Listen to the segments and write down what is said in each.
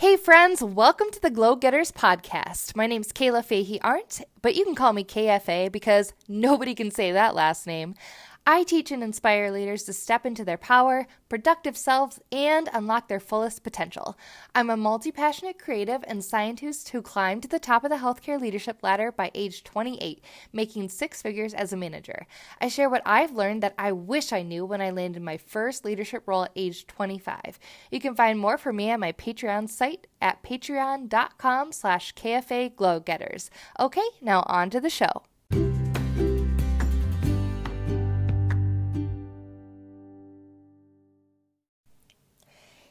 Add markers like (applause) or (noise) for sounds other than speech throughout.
Hey, friends, welcome to the Glow Getters podcast. My name's Kayla Fahey Arndt, but you can call me KFA because nobody can say that last name. I teach and inspire leaders to step into their power, productive selves, and unlock their fullest potential. I'm a multi passionate creative and scientist who climbed to the top of the healthcare leadership ladder by age 28, making six figures as a manager. I share what I've learned that I wish I knew when I landed my first leadership role at age 25. You can find more from me on my Patreon site at patreon.com slash KFA Glowgetters. Okay, now on to the show.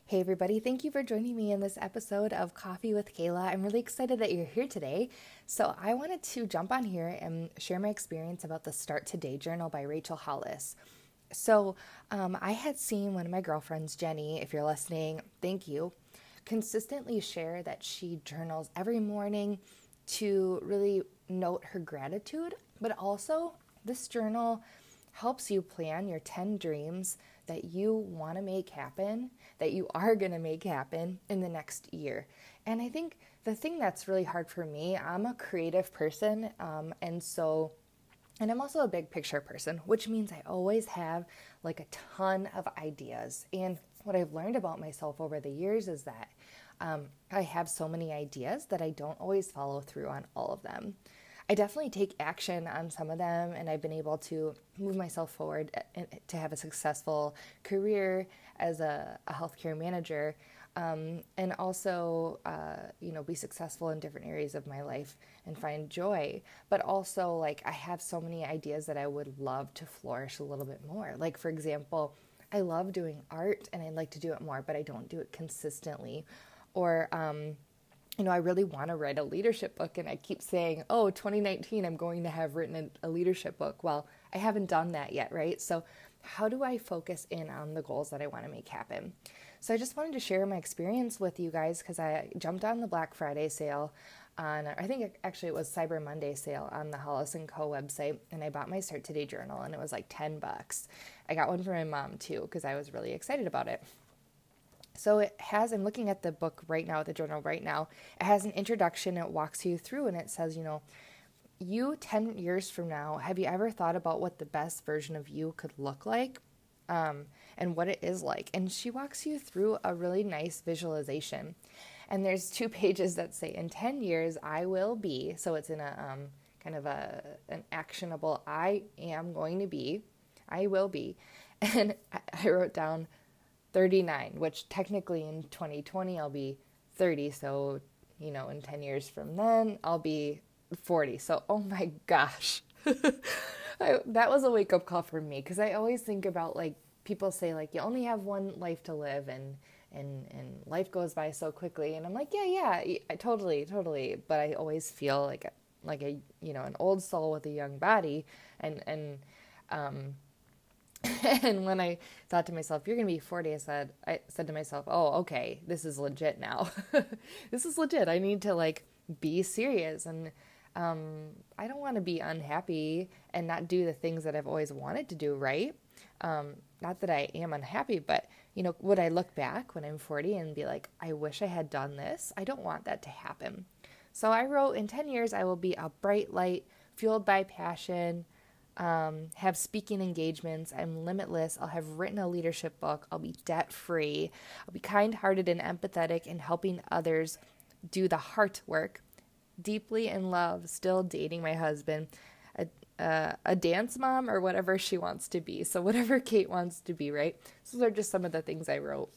Hey, everybody, thank you for joining me in this episode of Coffee with Kayla. I'm really excited that you're here today. So, I wanted to jump on here and share my experience about the Start Today journal by Rachel Hollis. So, um, I had seen one of my girlfriends, Jenny, if you're listening, thank you, consistently share that she journals every morning to really note her gratitude, but also this journal helps you plan your 10 dreams that you want to make happen, that you are going to make happen in the next year. And I think the thing that's really hard for me, I'm a creative person, um, and so, and I'm also a big picture person, which means I always have like a ton of ideas. And what I've learned about myself over the years is that um, I have so many ideas that I don't always follow through on all of them. I definitely take action on some of them, and I've been able to move myself forward to have a successful career as a, a healthcare manager, um, and also, uh, you know, be successful in different areas of my life and find joy. But also, like, I have so many ideas that I would love to flourish a little bit more. Like, for example, I love doing art, and I'd like to do it more, but I don't do it consistently. Or, um, you know, I really want to write a leadership book, and I keep saying, oh, 2019, I'm going to have written a, a, leadership book. Well, I haven't done that yet, right? So, how do I focus in on the goals that I want to make happen? So, I just wanted to share my experience with you guys because I jumped on the Black Friday sale on, I think actually it was Cyber Monday sale on the Hollis & Co website, and I bought my Start Today journal, and it was like 10 bucks. I got one for my mom too because I was really excited about it. So it has, I'm looking at the book right now, the journal right now. It has an introduction, it walks you through, and it says, you know, you 10 years from now, have you ever thought about what the best version of you could look like um, and what it is like? And she walks you through a really nice visualization. And there's two (laughs) pages that say, in 10 years, I will be. So it's in a um, kind of a, an actionable, I am going to be, I will be. (laughs) And I wrote down, 39, which technically in 2020 I'll be 30. So, you know, in 10 years from then, I'll be 40. So, oh my gosh. (laughs) I, that was a wake up call for me because I always think about like people say like you only have one life to live and and and life goes by so quickly and I'm like yeah yeah I, totally totally but I always feel like a, like a you know an old soul with a young body and and um (laughs) and when I thought to myself, "You're going to be 40," I said, I said to myself, "Oh, okay, this is legit now. (laughs) this is legit. I need to like be serious, and um, I don't want to be unhappy and not do the things that I've always wanted to do. Right? Um, not that I am unhappy, but you know, would I look back when I'm 40 and be like, "I wish I had done this"? I don't want that to happen. So I wrote, "In 10 years, I will be a bright light, fueled by passion." Um, have speaking engagements. I'm limitless. I'll have written a leadership book. I'll be debt free. I'll be kind hearted and empathetic in helping others do the heart work. Deeply in love, still dating my husband, a, uh, a dance mom or whatever she wants to be. So, whatever (laughs) Kate wants to be, right? Those are just some of the things I wrote.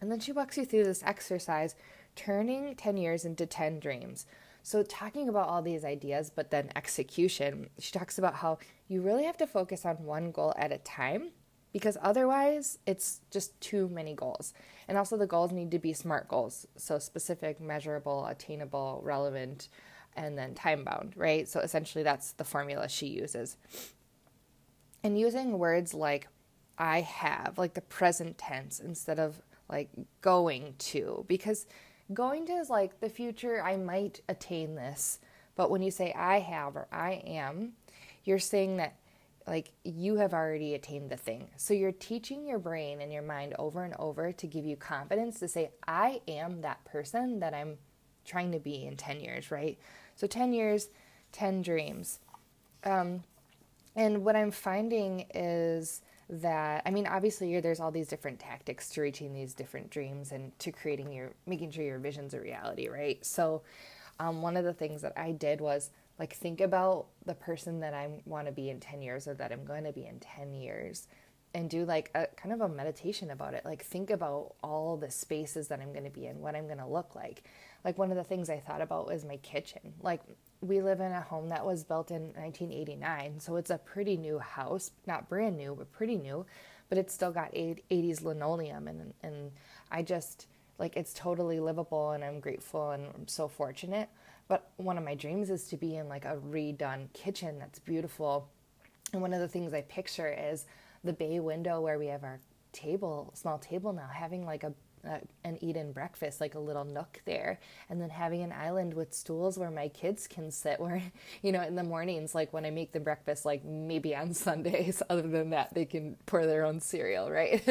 And then she walks you through this exercise, turning 10 years into 10 dreams. So, talking about all these ideas, but then execution, she talks about how you really have to focus on one goal at a time because otherwise it's just too many goals. And also, the goals need to be SMART goals. So, specific, measurable, attainable, relevant, and then time bound, right? So, essentially, that's the formula she uses. And using words like I have, like the present tense, instead of like going to, because Going to is like the future, I might attain this. But when you say I have or I am, you're saying that like you have already attained the thing. So you're teaching your brain and your mind over and over to give you confidence to say, I am that person that I'm trying to be in 10 years, right? So 10 years, 10 dreams. Um, and what I'm finding is that, I mean, obviously, there's all these different tactics to reaching these different dreams and to creating your, making sure your vision's a reality, right? So, um, one of the things that I did was like think about the person that I want to be in 10 years or that I'm going to be in 10 years and do like a kind of a meditation about it. Like think about all the spaces that I'm going to be in, what I'm going to look like. Like one of the things I thought about was my kitchen. Like we live in a home that was built in 1989, so it's a pretty new house, not brand new, but pretty new, but it's still got 80s linoleum and and I just like it's totally livable and I'm grateful and I'm so fortunate. But one of my dreams is to be in like a redone kitchen that's beautiful. And one of the things I picture is the bay window where we have our table, small table now, having like a uh, an Eden breakfast, like a little nook there, and then having an island with stools where my kids can sit. (laughs) Where, you know, in the mornings, like when I make the breakfast, like maybe on (laughs) Sundays, other than that, they can pour their own cereal, right?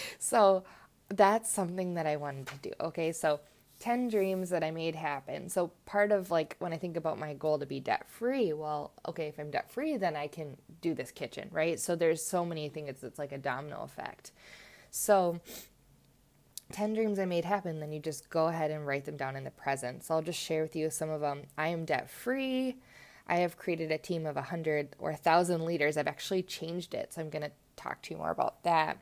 (laughs) so that's something that I wanted to do. Okay, so 10 dreams that I made happen. So, part of like when I think about my goal to be debt free, well, okay, if I'm debt free, then I can do this kitchen, right? So, there's so many things, it's like a domino effect. So, 10 dreams I made happen, then you just go ahead and write them down in the present. So, I'll just share with you some of them. I am debt free. I have created a team of 100 or 1,000 leaders. I've actually changed it. So, I'm going to talk to you more about that.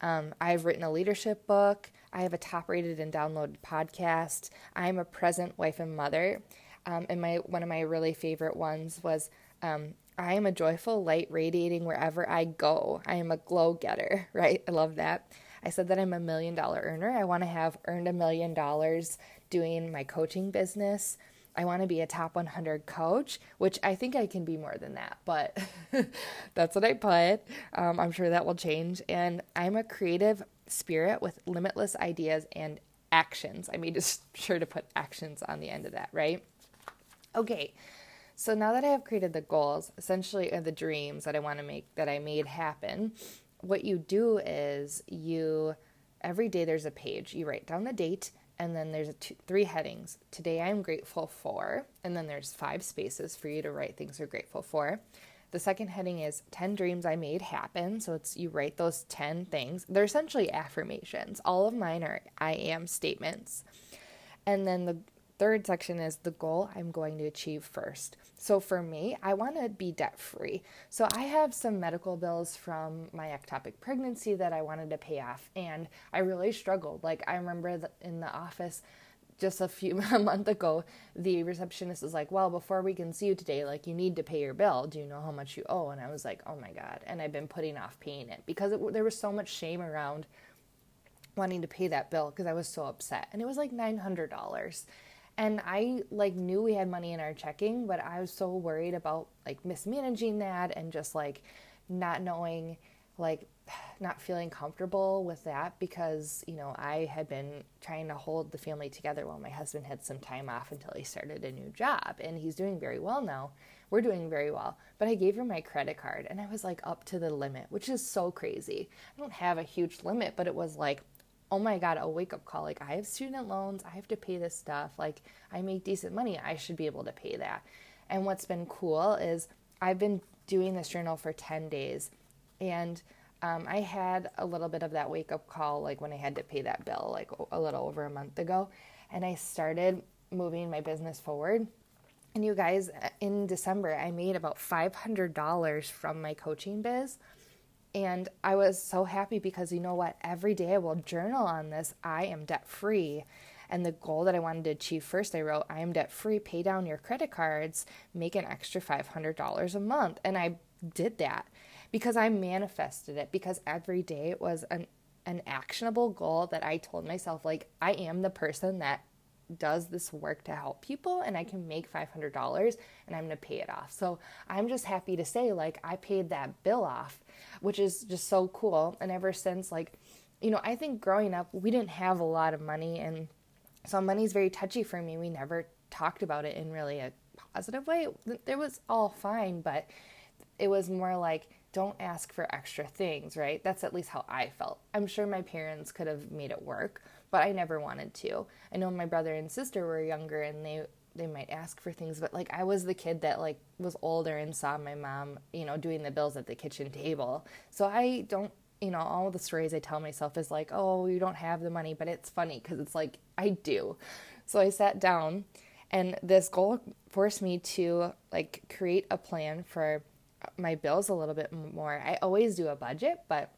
Um, I've written a leadership book. I have a top rated and downloaded podcast. I'm a present wife and mother. Um, and my one of my really favorite ones was um, I am a joyful light radiating wherever I go. I am a glow getter, (laughs) right? I love that. I said that I'm a million dollar earner. I want to have earned a million dollars doing my coaching business. I want to be a top 100 coach, which I think I can be more than that, but (laughs) that's what I put. Um, I'm sure that will change. And I'm a creative spirit with limitless ideas and actions. I made (laughs) sure to put actions on the end of that, right? Okay. So now that I have created the goals, essentially the dreams that I want to make that I made happen, what you do is you every day there's a page. You write down the date and then there's two, three headings. Today I'm grateful for, and then there's five spaces for you to write things you're grateful for. The second heading is 10 dreams I made happen. So it's you write those 10 things. They're essentially affirmations. All of mine are I am statements. And then the third section is the goal I'm going to achieve first. So for me, I want to be debt free. So I have some medical bills from my ectopic pregnancy that I wanted to pay off, and I really struggled. Like I remember in the office just a few (laughs) a month ago, the receptionist was like, "Well, before we can see you today, like you need to pay your bill. Do you know how much you owe?" And I was like, "Oh my god!" And I've been putting off paying it because it, there was so much shame around wanting to pay that bill because I was so upset, and it was like nine hundred dollars and i like knew we had money in our checking but i was so worried about like mismanaging that and just like not knowing like (sighs) not feeling comfortable with that because you know i had been trying to hold the family together while my husband had some time off until he started a new job and he's doing very well now. We're doing very well. But i gave her my credit card and i was like up to the limit which is so crazy. I don't have a huge limit but it was like oh my God, a wake up call. Like, I have student loans, I have to pay this stuff. Like, I make decent money, I should be able to pay that. And what's been cool is I've been doing this journal for 10 days. And um, I had a little bit of that wake up call, like when I had to pay that bill, like a little over a month ago. And I started moving my business forward. And you guys, in December, I made about $500 from my coaching biz and I was so happy because you know what? Every day I will journal on this. I am debt free. And the goal that I wanted to achieve first, I wrote, I am debt free, pay down your credit cards, make an extra $500 a month. And I did that because I manifested it, because every day it was an, an actionable goal that I told myself, like, I am the person that does this work to help people and I can make $500 and I'm going to pay it off. So I'm just happy to say, like, I paid that bill off, which is just so cool. And ever since, like, you know, I think growing up, we didn't have a lot of money. And so money's very touchy for me. We never talked about it in really a positive way. It was all fine, but it was more like, don't ask for extra things, right? That's at least how I felt. I'm sure my parents could have made it work, but I never wanted to. I know my brother and sister were younger and they they might ask for things, but like I was the kid that like was older and saw my mom, you know, doing the bills at the kitchen table. So I don't, you know, all the stories I tell myself is like, "Oh, you don't have the money," but it's funny cuz it's like I do. So I sat down and this goal forced me to like create a plan for my bills a little bit more. I always do a budget, but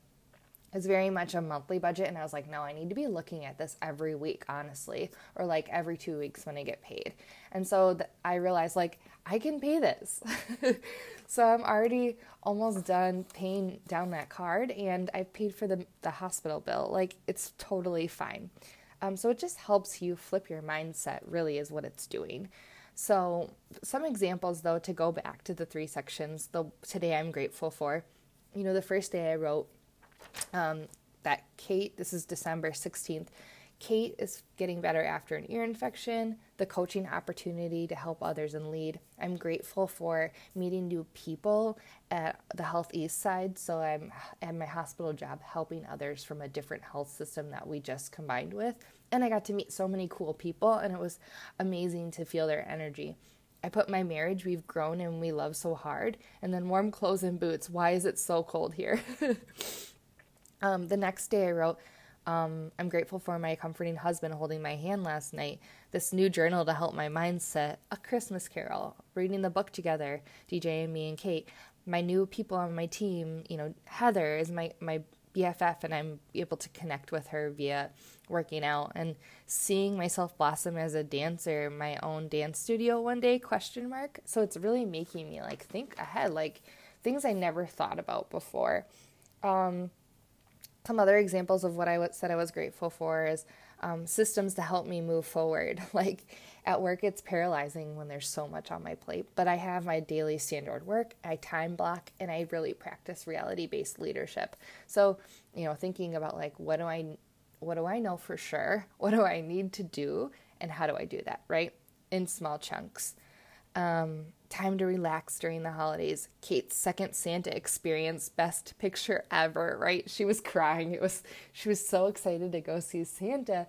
it's very much a monthly budget and i was like no i need to be looking at this every week honestly or like every two weeks when i get paid. And so th- i realized like i can pay this. (laughs) So i'm already almost done paying down that card and I've paid for the, the hospital bill. Like it's totally fine. Um, so it just helps you flip your mindset really is what it's doing. So some examples though to go back to the three sections the today i'm grateful for. You know the first day i wrote um, that Kate, this is December 16th, Kate is getting better after an ear infection, the coaching opportunity to help others and lead. I'm grateful for meeting new people at the HealthEast side. So I'm at my hospital job helping others from a different health system that we just combined with. And I got to meet so many cool people, and it was amazing to feel their energy. I put my marriage, we've grown and we love so hard. And then warm clothes and boots. Why is it so cold here? (laughs) Um, the next day, I wrote, um, I'm grateful for my comforting husband holding my hand last night, this new journal to help my mindset, a Christmas carol, reading the book together, DJ and me and Kate, my new people on my team, you know, Heather is my, my BFF and I'm able to connect with her via working out and seeing myself blossom as a dancer, my own dance studio one day, question mark. So it's really making me like think ahead, like things I never thought about before. Um, some other examples of what I said I was grateful for is um, systems to help me move forward. (laughs) Like at work, it's paralyzing when there's so much on my plate, but I have my daily standard work, I time block, and I really practice reality based leadership. So, you know, thinking about like, what do I, what do I know for sure? (laughs) What do I need to do? And how do I do that, right? In small chunks. Um, time to relax during the holidays. Kate's second Santa experience, best picture ever, right? She was crying. It was she was so excited to go see Santa.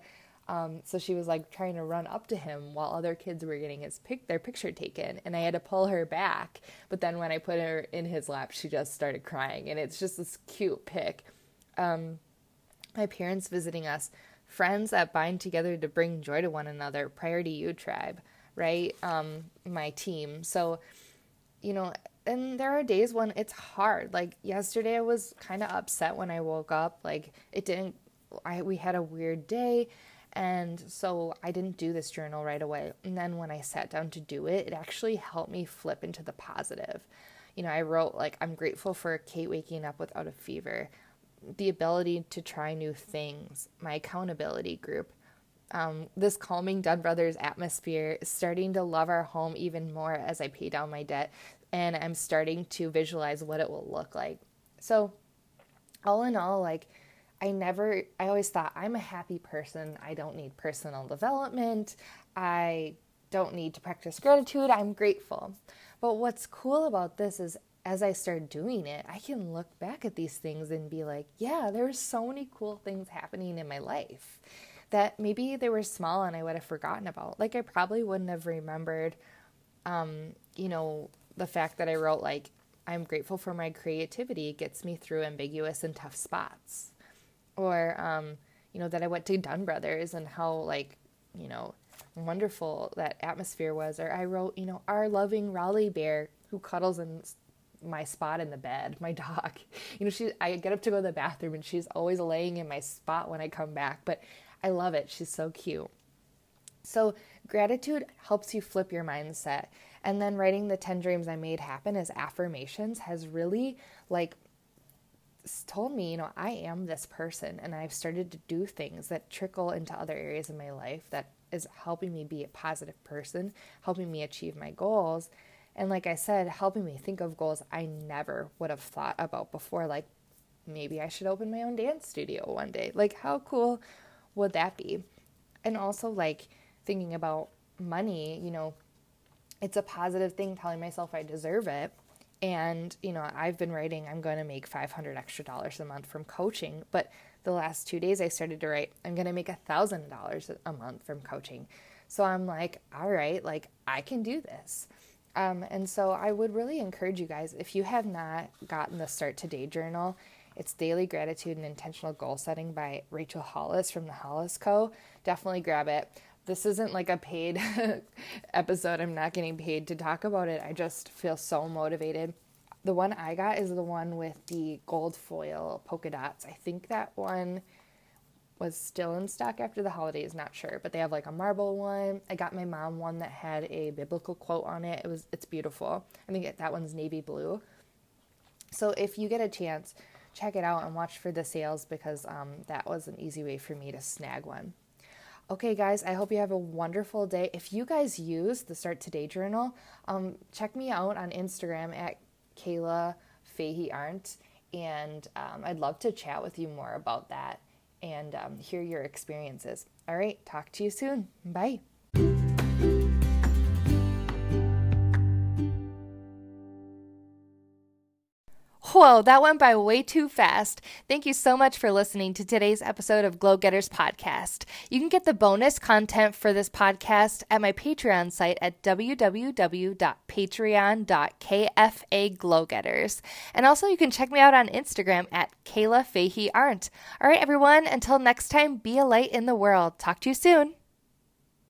Um, so she was like trying to run up to him while other kids were getting his pic their picture taken, and I had to pull her back. But then when I put her in his lap, she just started crying, and it's just this cute pic. Um, my parents visiting us, friends that bind together to bring joy to one another. Prior to you, tribe right? Um, my team. So, you know, and there are days when it's hard. Like yesterday, I was kind of upset when I woke up. Like it didn't. I we had a weird day, and so I didn't do this journal right away. And then when I sat down to do it, it actually helped me flip into the positive. You know, I wrote like I'm grateful for Kate waking up without a fever, the ability to try new things, my accountability group, um, this calming Dunn Brothers atmosphere starting to love our home even more as I pay down my debt, and I'm starting to visualize what it will look like. So, all in all, like, I never, I always thought I'm a happy person. I don't need personal development. I don't need to practice gratitude. I'm grateful. But what's cool about this is as I start doing it, I can look back at these things and be like, yeah, there's so many cool things happening in my life that maybe they were small and I would have forgotten about. Like I probably wouldn't have remembered, um, you know, the fact that I wrote like I'm grateful for my creativity gets me through ambiguous and tough spots, or um, you know that I went to Dunn Brothers and how like you know wonderful that atmosphere was. Or I wrote you know our loving Raleigh bear who cuddles in my spot in the bed, my dog. (laughs) You know, she I get up to go to the bathroom and she's always laying in my spot when I come back, but I love it. She's so cute. So, gratitude helps you flip your mindset. And then writing the 10 dreams I made happen as affirmations has really like told me, you know, I am this person and I've started to do things that trickle into other areas of my life that is helping me be a positive person, helping me achieve my goals. And like I said, helping me think of goals I never would have thought about before. Like maybe I should open my own dance studio one day. Like, how cool would that be? And also, like, thinking about money, you know, it's a positive thing telling myself I deserve it. And, you know, I've been writing, I'm going to make 500 extra dollars a month from coaching. But the last two days I started to write, I'm going to make a $1,000 a month from coaching. So I'm like, all right, like I can do this. Um, and so I would really encourage you guys, if you have not gotten the Start Today journal, it's Daily Gratitude and Intentional Goal Setting by Rachel Hollis from the Hollis Co. Definitely grab it. This isn't like a paid (laughs) episode. I'm not getting paid to talk about it. I just feel so motivated. The one I got is the one with the gold foil polka dots. I think that one was still in stock after the holidays, not sure, but they have like a marble one. I got my mom one that had a biblical quote on it. It was it's beautiful. I think that one's navy blue. So if you get a chance, check it out and watch for the sales because um, that was an easy way for me to snag one. Okay, guys, I hope you have a wonderful day. If you guys use the Start Today journal, um, check me out on Instagram at Kayla Fahey Arndt, and um, I'd love to chat with you more about that and um, hear your experiences. All right, talk to you soon. Bye. Whoa, that went by way too fast. Thank you so much for listening to today's episode of Glow Getters Podcast. You can get the bonus content for this podcast at my Patreon site at www.patreon.kfaglowgetters. And also, you can check me out on Instagram at Kayla Fahey Arndt. All right, everyone, until next time, be a light in the world. Talk to you soon.